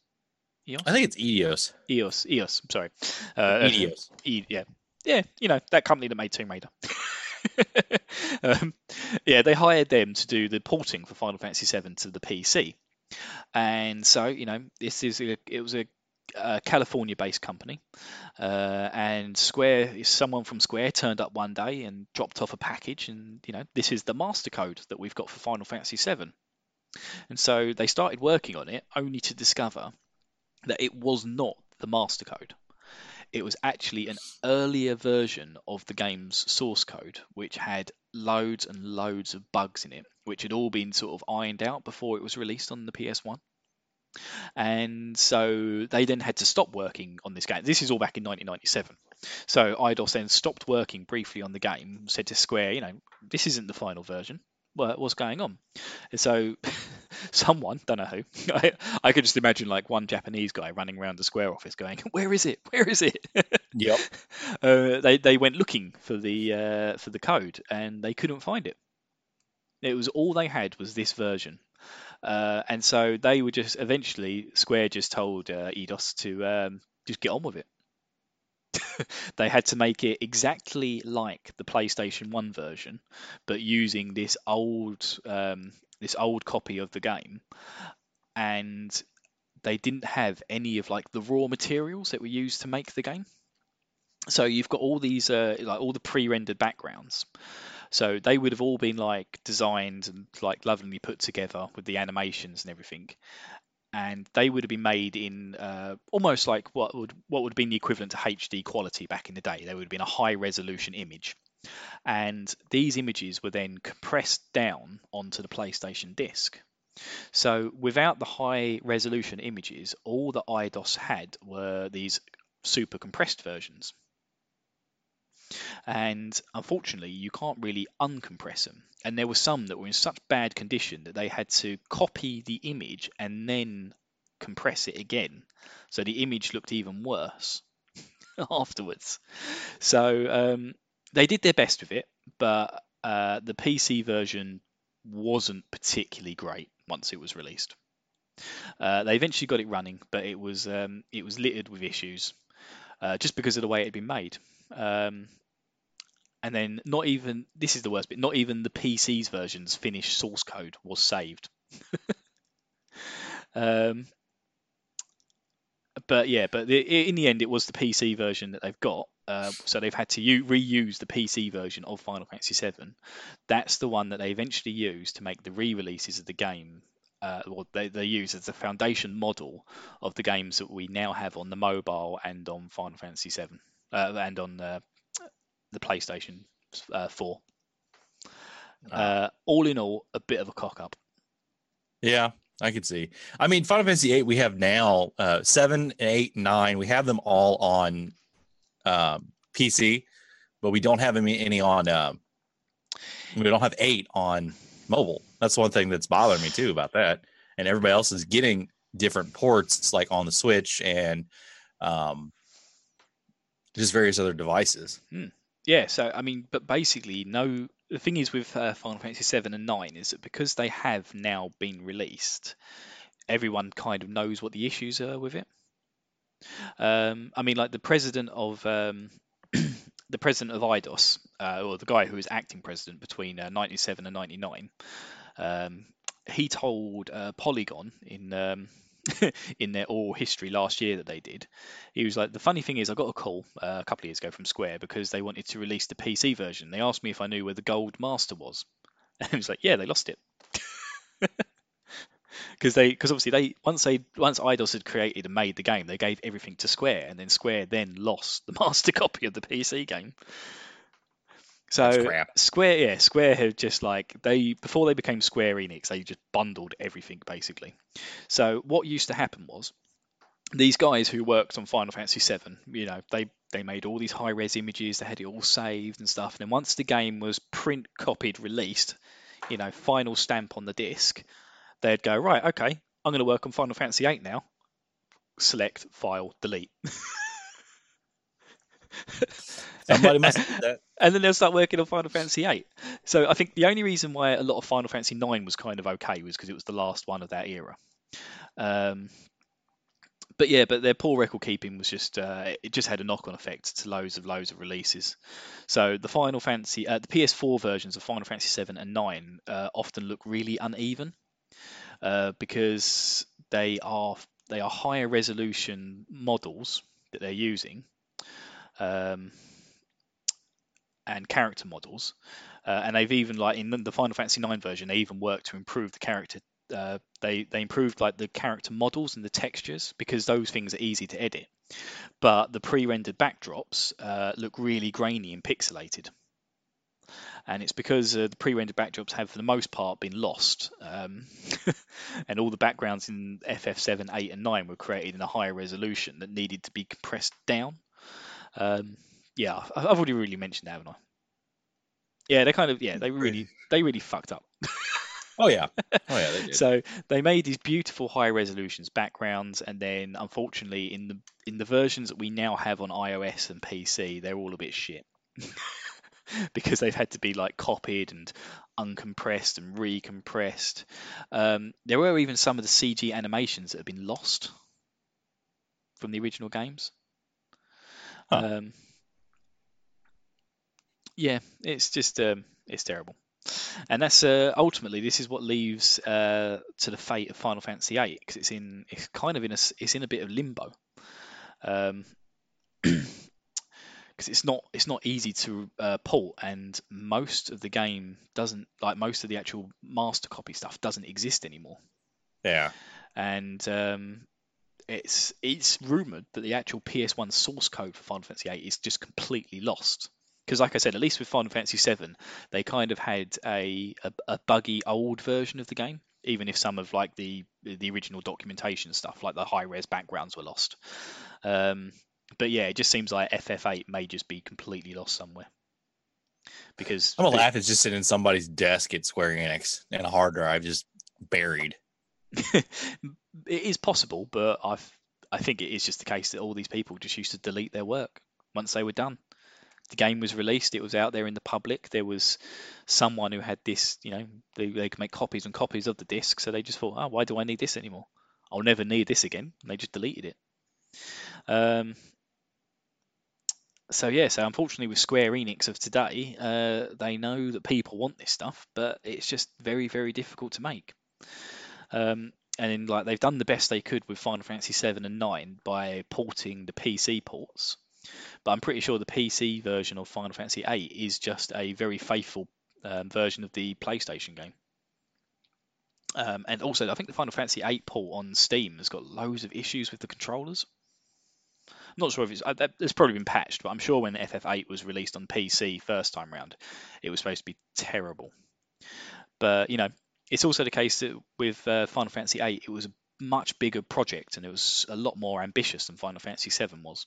EOS? I think it's Edios. EOS. EOS. Sorry. Uh, Edios. E- yeah, yeah, you know that company that made Tomb Raider. [laughs] um, yeah, they hired them to do the porting for Final Fantasy VII to the PC, and so you know this is a, it was a a California-based company, uh, and Square, someone from Square turned up one day and dropped off a package, and you know this is the master code that we've got for Final Fantasy VII. And so they started working on it, only to discover that it was not the master code. It was actually an earlier version of the game's source code, which had loads and loads of bugs in it, which had all been sort of ironed out before it was released on the PS1 and so they then had to stop working on this game. This is all back in 1997. So Eidos then stopped working briefly on the game, said to Square, you know, this isn't the final version. What, what's going on? And so [laughs] [laughs] someone, don't know who, [laughs] I, I could just imagine like one Japanese guy running around the Square office going, [laughs] where is it? Where is it? Yep. uh, they they went looking for the uh, for the code and they couldn't find it. It was all they had was this version, uh, and so they were just eventually Square just told uh, Eidos to um, just get on with it. they had to make it exactly like the PlayStation One version, but using this old um, this old copy of the game, and they didn't have any of like the raw materials that were used to make the game. So you've got all these uh, like all the pre-rendered backgrounds. So they would have all been like designed and like lovingly put together with the animations and everything. And they would have been made in uh, almost like what would what would have been the equivalent to HD quality back in the day. They would have been a high resolution image. And these images were then compressed down onto the PlayStation disc. So without the high resolution images, all that Eidos had were these super compressed versions. And unfortunately you can't really uncompress them and there were some that were in such bad condition that they had to copy the image and then compress it again. So the image looked even worse [laughs] afterwards. So um, they did their best with it but uh, the pc version wasn't particularly great once it was released uh, they eventually got it running but it was um, it was littered with issues uh, just because of the way it had been made um, and then not even this is the worst bit. Not even the PC's version's finished source code was saved. [laughs] um, but yeah, but the, in the end, it was the PC version that they've got. Uh, so they've had to u- reuse the PC version of Final Fantasy VII. That's the one that they eventually used to make the re-releases of the game. Uh, well, they, they use as the foundation model of the games that we now have on the mobile and on Final Fantasy VII uh, and on uh, the PlayStation uh, 4. Uh, all in all, a bit of a cock up. Yeah, I can see. I mean, Final Fantasy eight we have now uh, seven, eight, nine. We have them all on um, PC, but we don't have any, any on. Uh, we don't have eight on mobile. That's one thing that's bothering me too about that. And everybody else is getting different ports, like on the Switch and um, just various other devices. Hmm. Yeah, so I mean, but basically, no. The thing is with uh, Final Fantasy seven and nine is that because they have now been released, everyone kind of knows what the issues are with it. Um, I mean, like the president of um, [clears throat] the president of Eidos, uh, or the guy who was acting president between uh, 97 and 99, um, he told uh, Polygon in um, [laughs] in their oral history last year that they did. He was like, the funny thing is, I got a call uh, a couple of years ago from Square because they wanted to release the PC version. They asked me if I knew where the Gold Master was. [laughs] And I was like, yeah, they lost it. [laughs] Because they, because obviously they once they once Eidos had created and made the game, they gave everything to Square, and then Square then lost the [laughs] master copy of the PC game. So. Square, yeah, Square have just like they before they became Square Enix, they just bundled everything basically. So what used to happen was these guys who worked on Final Fantasy VII, you know, they they made all these high res images, they had it all saved and stuff. And then once the game was print copied, released, you know, final stamp on the disc, they'd go right, okay, I'm going to work on Final Fantasy VIII now. Select file, delete. [laughs] Somebody must do that. and then they'll start working on Final Fantasy VIII. So I think the only reason why a lot of Final Fantasy IX was kind of okay was because it was the last one of that era. Um, but yeah, but their poor record keeping was just uh, it just had a knock on effect to loads of loads of releases. So the Final Fantasy, uh, the PS4 versions of Final Fantasy 7 and 9 uh, often look really uneven uh, because they are they are higher resolution models that they're using, um, and character models, uh, and they've even like in the Final Fantasy IX version, they even worked to improve the character. Uh, they they improved like the character models and the textures because those things are easy to edit, but the pre-rendered backdrops uh, look really grainy and pixelated and it's because uh, the pre-rendered backdrops have, for the most part, been lost, um, [laughs] and all the backgrounds in FF7, 8, and 9 were created in a higher resolution that needed to be compressed down. Um, yeah, I- I've already really mentioned that, haven't I? Yeah, they kind of yeah they really they really fucked up. Oh yeah, [laughs] oh yeah, they did. So they made these beautiful high resolutions backgrounds, and then unfortunately in the in the versions that we now have on iOS and PC, they're all a bit shit [laughs] [laughs] because they've had to be like copied and uncompressed and recompressed. Um, there were even some of the CG animations that have been lost from the original games. Huh. Um, yeah, it's just um, it's terrible and that's uh, ultimately this is what leaves uh, to the fate of Final Fantasy VIII because it's in it's kind of in a it's in a bit of limbo um [clears throat] [clears throat] because it's not it's not easy to uh, port and most of the game doesn't like most of the actual master copy stuff doesn't exist anymore yeah, and um, it's it's rumored that the actual PS1 source code for Final Fantasy VIII is just completely lost. Because, like I said, at least with Final Fantasy VII, they kind of had a, a a buggy old version of the game, even if some of like the the original documentation stuff, like the high res backgrounds, were lost. Um, but yeah, it just seems like FF8 may just be completely lost somewhere. Because I'm gonna laugh. It's just sitting in somebody's desk at Square Enix and a hard drive, just buried. [laughs] it is possible, but I've I think it is just the case that all these people just used to delete their work once they were done. The game was released, it was out there in the public. There was someone who had this, you know, they, they could make copies and copies of the disc, so they just thought, oh, why do I need this anymore? I'll never need this again. And they just deleted it. Um, so yeah, so unfortunately with Square Enix of today, uh, they know that people want this stuff, but it's just very, very difficult to make. Um, and like they've done the best they could with Final Fantasy 7 and 9 by porting the PC ports, but I'm pretty sure the PC version of Final Fantasy 8 is just a very faithful um, version of the PlayStation game. Um, and also, I think the Final Fantasy 8 port on Steam has got loads of issues with the controllers. I'm not sure if it's uh, it's probably been patched, but I'm sure when FF8 was released on PC first time round, it was supposed to be terrible. But you know, it's also the case that with uh, Final Fantasy VIII, it was a much bigger project and it was a lot more ambitious than Final Fantasy VII was.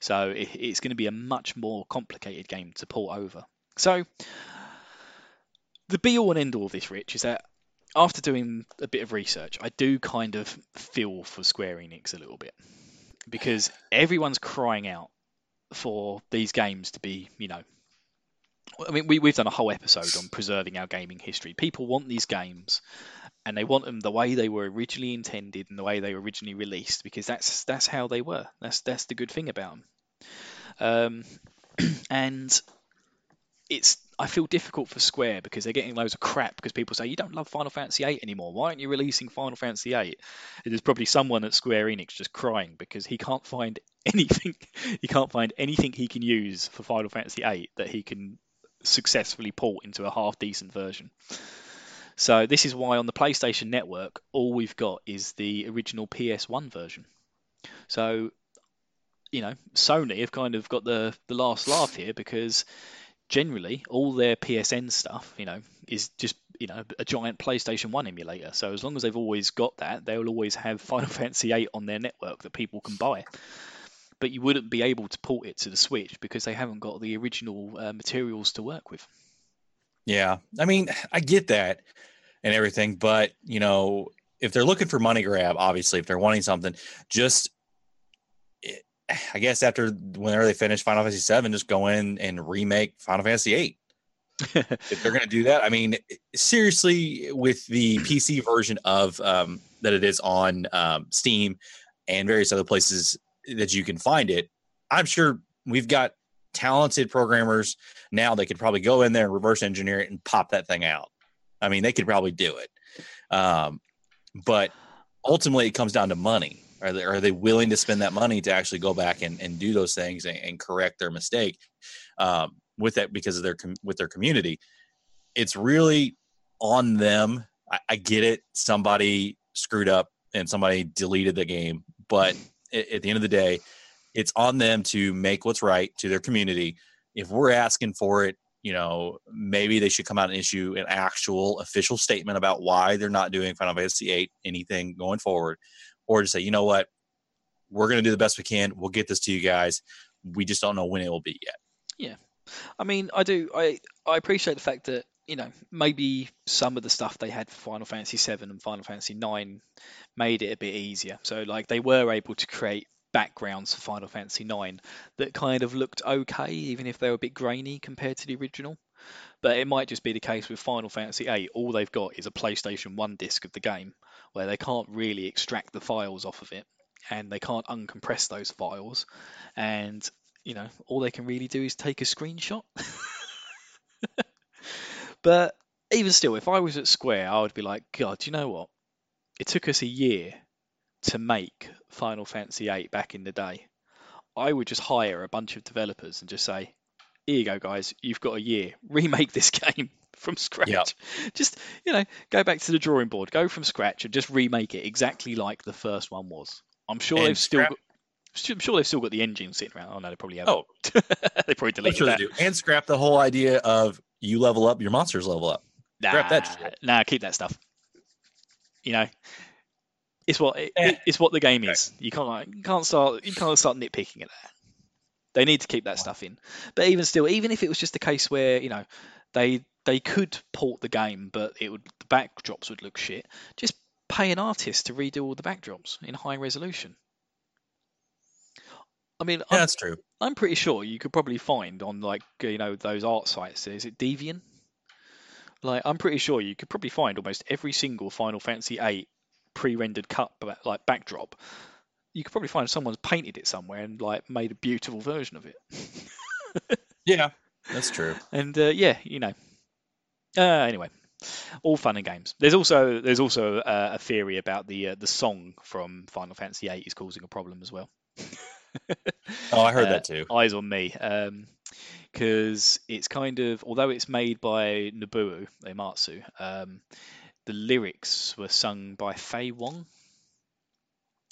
So it, it's going to be a much more complicated game to port over. So the be all and end all of this, Rich, is that after doing a bit of research, I do kind of feel for Square Enix a little bit because everyone's crying out for these games to be, you know, I mean, we, we've done a whole episode on preserving our gaming history. People want these games, and they want them the way they were originally intended and the way they were originally released, because that's that's how they were. That's that's the good thing about them. Um, [clears throat] and it's I feel difficult for Square because they're getting loads of crap because people say you don't love Final Fantasy VIII anymore. Why aren't you releasing Final Fantasy VIII? There's probably someone at Square Enix just crying because he can't find [laughs] anything. He can't find anything he can use for Final Fantasy VIII that he can successfully port into a half decent version. So this is why on the PlayStation Network all we've got is the original PS1 version. So you know, Sony have kind of got the the last laugh here because generally all their PSN stuff, you know, is just you know a giant PlayStation 1 emulator. So as long as they've always got that, they will always have [laughs] Final Fantasy 8 on their network that people can buy. But you wouldn't be able to port it to the Switch because they haven't got the original uh, materials to work with. Yeah, I mean, I get that and everything, but you know, if they're looking for money grab, obviously, if they're wanting something, just I guess after whenever they finish Final Fantasy Seven, just go in and remake Final Fantasy Eight. [laughs] if they're going to do that, I mean, seriously, with the PC version of um, that it is on um, Steam and various other places that you can find it, I'm sure we've got talented programmers now. They could probably go in there and reverse engineer it and pop that thing out. I mean, they could probably do it. Um, but ultimately, it comes down to money. Are they, are they willing to spend that money to actually go back and, and do those things and, and correct their mistake um, with that because of their com- with their community? It's really on them. I, I get it. Somebody screwed up and somebody deleted the game, but at, at the end of the day, it's on them to make what's right to their community. If we're asking for it, you know, maybe they should come out and issue an actual official statement about why they're not doing Final Fantasy VIII anything going forward, or just say, you know what, we're going to do the best we can. We'll get this to you guys. We just don't know when it will be yet. Yeah. I mean, I do. I I appreciate the fact that you know maybe some of the stuff they had for Final Fantasy VII and Final Fantasy IX made it a bit easier. So like they were able to create backgrounds for Final Fantasy IX that kind of looked okay, even if they were a bit grainy compared to the original. But it might just be the case with Final Fantasy VIII. All they've got is a PlayStation One disc of the game, where they can't really extract the files off of it, and they can't uncompress those files, and you know all they can really do is take a screenshot. [laughs] but even still, if I was at Square, I would be like, God, you know what? It took us a year to make Final Fantasy VIII back in the day. I would just hire a bunch of developers and just say, here you go, guys, you've got a year. [laughs] Remake this game [laughs] from scratch. Yep. Just, you know, go back to the drawing board, go from scratch and just remake it exactly like the first one was. I'm sure And they've still got. I'm sure they've still got the engine sitting around. Oh no, they probably haven't. Oh, [laughs] they probably deleted sure they that. do. And scrap the whole idea of you level up, your monsters level up. Nah, Scrap that shit. nah, keep that stuff. You know, it's what it, Eh. it's what the game is. You can't you can't start you can't start nitpicking at that. They need to keep that stuff in. But even still, even if it was just a case where you know they they could port the game, but it would the backdrops would look shit. Just pay an artist to redo all the backdrops in high resolution. I mean, Yeah, I'm, that's true. I'm pretty sure you could probably find on like you know those art sites. Is it Deviant? Like I'm pretty sure you could probably find almost every single Final Fantasy VIII pre-rendered cut like backdrop. You could probably find someone's painted it somewhere and like made a beautiful version of it. [laughs] Yeah, that's true. And uh, yeah, you know. Uh, anyway, all fun and games. There's also there's also uh, a theory about the uh, the song from Final Fantasy VIII is causing a problem as well. [laughs] Oh, I heard Uh, that too. Eyes on me, because it's kind of although it's made by Nobuo Uematsu, um, the lyrics were sung by Faye Wong,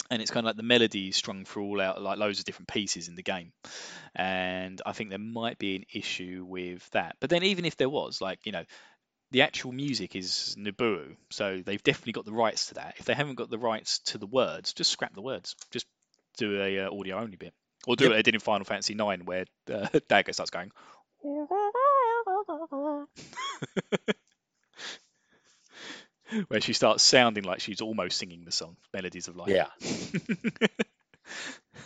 and it's kind of like the melody is strung through all out like loads of different pieces in the game, and I think there might be an issue with that. But then even if there was, like you know. The actual music is Nobuo, so they've definitely got the rights to that. If they haven't got the rights to the words, just scrap the words. Just do a uh, audio only bit, or do Yep. what they did in Final Fantasy IX, where uh, [laughs] Dagger starts going. [laughs] [laughs] where she starts sounding like she's almost singing the song "Melodies of Life." Yeah. [laughs]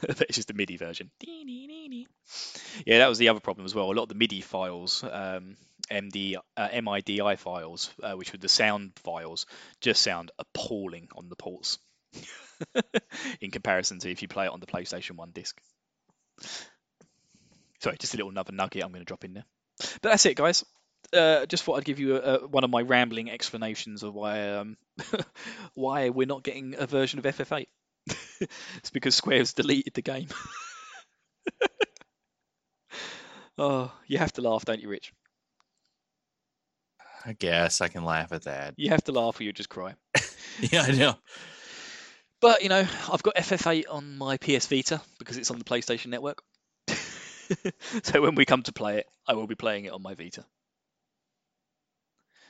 it's just the MIDI version. Yeah, that was the other problem as well. A lot of the MIDI files, um, MD, uh, MIDI files, uh, which were the sound files, just sound appalling on the ports [laughs] in comparison to if you play it on the PlayStation 1 disc. Sorry, just a little another nugget I'm going to drop in there. But that's it, guys. Uh, just thought I'd give you a, a, one of my rambling explanations of why um, [laughs] why we're not getting a version of FF8. [laughs] it's because Square's deleted the game. [laughs] oh, you have to laugh, don't you, Rich? I guess I can laugh at that. You have to laugh or you just cry. Yeah, I know. But you know, I've got FF8 on my PS Vita because it's on the PlayStation Network. so when we come to play it, I will be playing it on my Vita.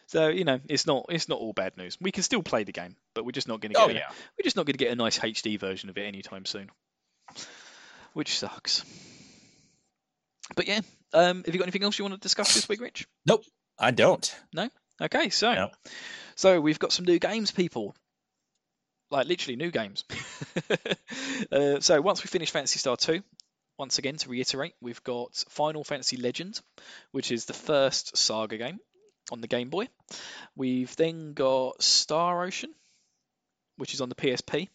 So you know, it's not it's not all bad news. We can still play the game, but we're just not going to get Oh a- yeah. we're just not going to get a nice HD version of it anytime soon, which sucks. But yeah, um, have you got anything else you want to discuss this week, Rich? Nope, I don't. No. Okay, so No. so we've got some new games, people. Like literally new games. [laughs] uh, so once we finish Phantasy Star 2, once again to reiterate, we've got Final Fantasy Legend, which is the first Saga game on the Game Boy. We've then got Star Ocean, which is on the PSP,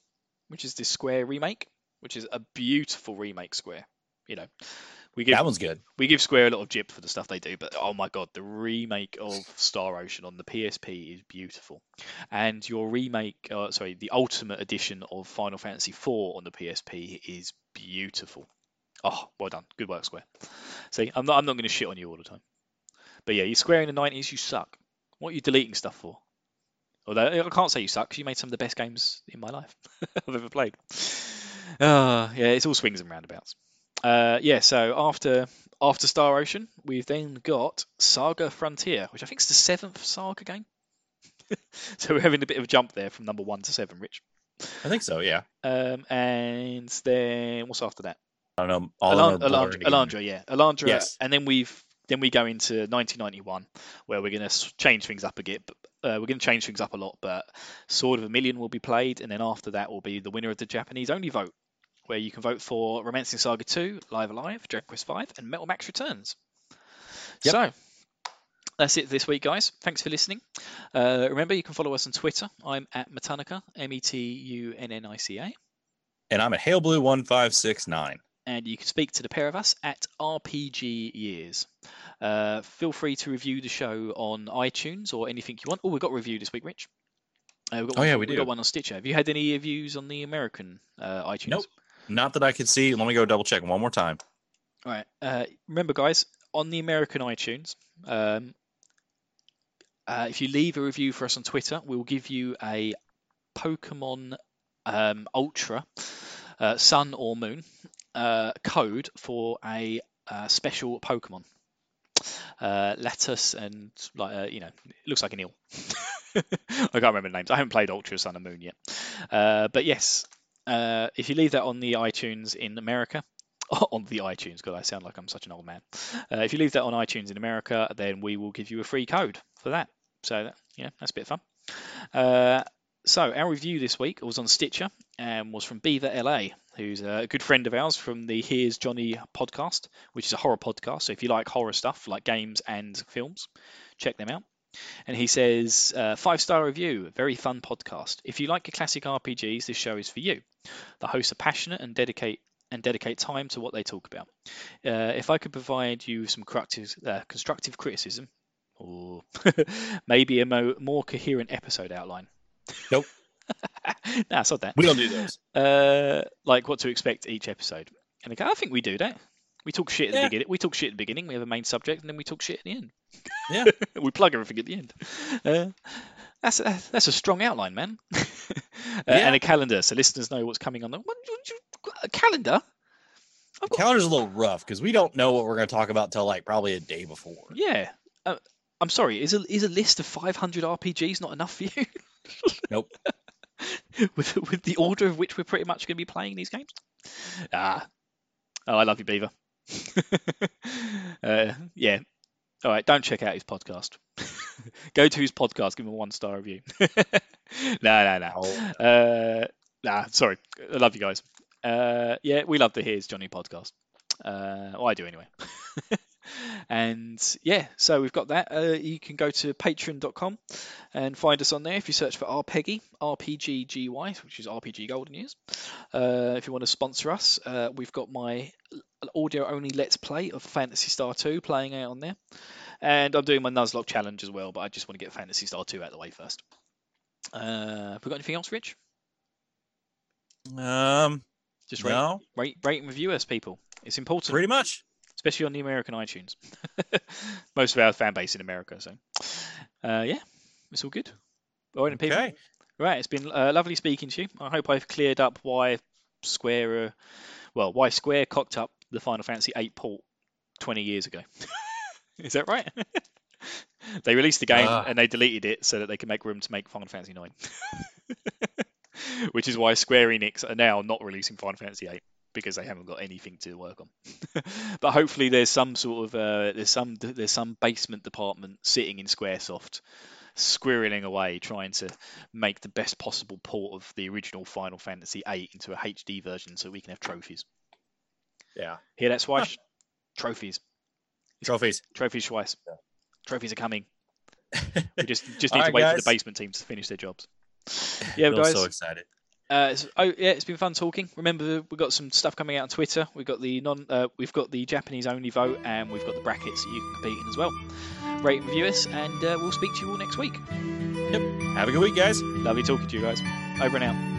which is the Square remake, which is a beautiful remake Square. You know, We give That one's good. we give Square a lot of jip for the stuff they do, but oh my god, the remake of Star Ocean on the PSP is beautiful, and your remake, uh, sorry, the Ultimate Edition of Final Fantasy IV on the PSP is beautiful. Oh, well done, good work, Square. See, I'm not, I'm not going to shit on you all the time, but yeah, you Square in the '90s, you suck. What are you deleting stuff for? Although I can't say you suck because you made some of the best games in my life [laughs] I've ever played. Uh, yeah, it's all swings and roundabouts. Uh, yeah, so after after Star Ocean, we've then got Saga Frontier, which I think is the seventh Saga game. [laughs] so we're having a bit of a jump there from number one to seven, Rich. I think so. Yeah. Um, and then what's after that? I don't know. All Elan- of them are Alundra, blurred again. Alundra, yeah, Alundra, Yes. and then we've then we go into 1991, where we're going to change things up a bit. Uh, we're going to change things up a lot, but Sword of Vermilion will be played, and then after that will be the winner of the Japanese only vote, where you can vote for Romancing Saga 2, Live A Live, Dragon Quest 5, and Metal Max Returns. Yep. So that's it this week, guys. Thanks for listening. Uh, remember, you can follow us on Twitter. I'm at Metunnica, M E T U N N I C A. And I'm at HailBlue1569 and you can speak to the pair of us at RPG Years. Uh, feel free to review the show on iTunes or anything you want. Oh, we've got a review this week, Rich. Uh, we've got Oh, one, yeah, we we've do. got one on Stitcher. Have you had any reviews on the American uh, iTunes? Nope. Not that I could see. Let me go double check one more time. All right. Uh, remember, guys, on the American iTunes, um, uh, if you leave a review for us on Twitter, we'll give you a Pokemon um, Ultra uh, Sun or Moon uh, code for a uh, special Pokemon. Uh, lettuce and like uh, you know, it looks like an eel. [laughs] I can't remember the names. I haven't played Ultra Sun and Moon yet. Uh, but yes, uh, if you leave that on the iTunes in America, [laughs] on the iTunes, because I sound like I'm such an old man. If you leave that on iTunes in America, then we will give you a free code for that. So that, yeah, that's a bit fun. So our review this week was on Stitcher and was from Beaver LA, who's a good friend of ours from the Here's Johnny podcast, which is a horror podcast. So if you like horror stuff, like games and films, check them out. And he says, uh, five star review, very fun podcast. If you like your classic RPGs, this show is for you. The hosts are passionate and dedicate and dedicate time to what they talk about. Uh, if I could provide you some constructive, uh, constructive criticism, or [laughs] maybe a mo- more coherent episode outline. Nope. [laughs] nah, it's not that. We don't do those. Uh, like what to expect each episode. And I think we do that. We talk shit at the beginning. We talk shit at the beginning. We have a main subject, and then we talk shit at the end. Yeah. [laughs] we plug everything at the end. Uh, that's a, that's a strong outline, man. [laughs] uh, And a calendar, so listeners know what's coming on. The, what, a calendar? I've got, Calendar's a little rough because we don't know what we're going to talk about till like probably a day before. yeah. Uh, I'm sorry. Is a is a list of 500 RPGs not enough for you? Nope. [laughs] with with the order of which we're pretty much going to be playing these games. Ah, oh, I love you, Beaver. [laughs] uh, yeah. All right, don't check out his podcast. [laughs] Go to his podcast, give him a one star review. no, no, no. Oh, Uh, nah, sorry. I love you guys. Uh, yeah, we love the Here's Johnny podcast. Uh, well, I do anyway. And yeah, so we've got that. Uh, you can go to patreon.com and find us on there if you search for RPEGY, RPGGY, which is RPG Golden Years. Uh, if you want to sponsor us, uh, we've got my audio only Let's Play of Phantasy Star 2 playing out on there. And I'm doing my Nuzlocke challenge as well, but I just want to get Phantasy Star 2 out of the way first. Uh, have we got anything else, Rich? um, Just rate, no, rate, rate and review us, people. It's important, pretty much. Especially on the American iTunes. [laughs] Most of our fan base in America, so uh, yeah, it's all good. All right, people. Okay. Right, it's been uh, lovely speaking to you. I hope I've cleared up why Square, uh, well, why Square cocked up the Final Fantasy VIII port 20 years ago. [laughs] Is that right? [laughs] they released the game Ah. and they deleted it so that they could make room to make Final Fantasy IX. Which is why Square Enix are now not releasing Final Fantasy VIII because they haven't got anything to work on. [laughs] but hopefully, there's some sort of uh, there's some there's some basement department sitting in SquareSoft squirreling away trying to make the best possible port of the original Final Fantasy VIII into a HD version so we can have trophies. Yeah. Hear that, Swish? [laughs] trophies. Trophies. Trophies, Schweiss. Trophies are coming. [laughs] We just just need All to right, wait for the basement team to finish their jobs. Yeah, guys. so excited. Uh, it's, oh yeah, it's been fun talking. Remember, we've got some stuff coming out on Twitter. We've got the non, uh, we've got the Japanese only vote, and we've got the brackets that you can compete in as well. Rate and review us, and uh, we'll speak to you all next week. Yep. Have a good week, guys. Lovely talking to you guys. Over and out.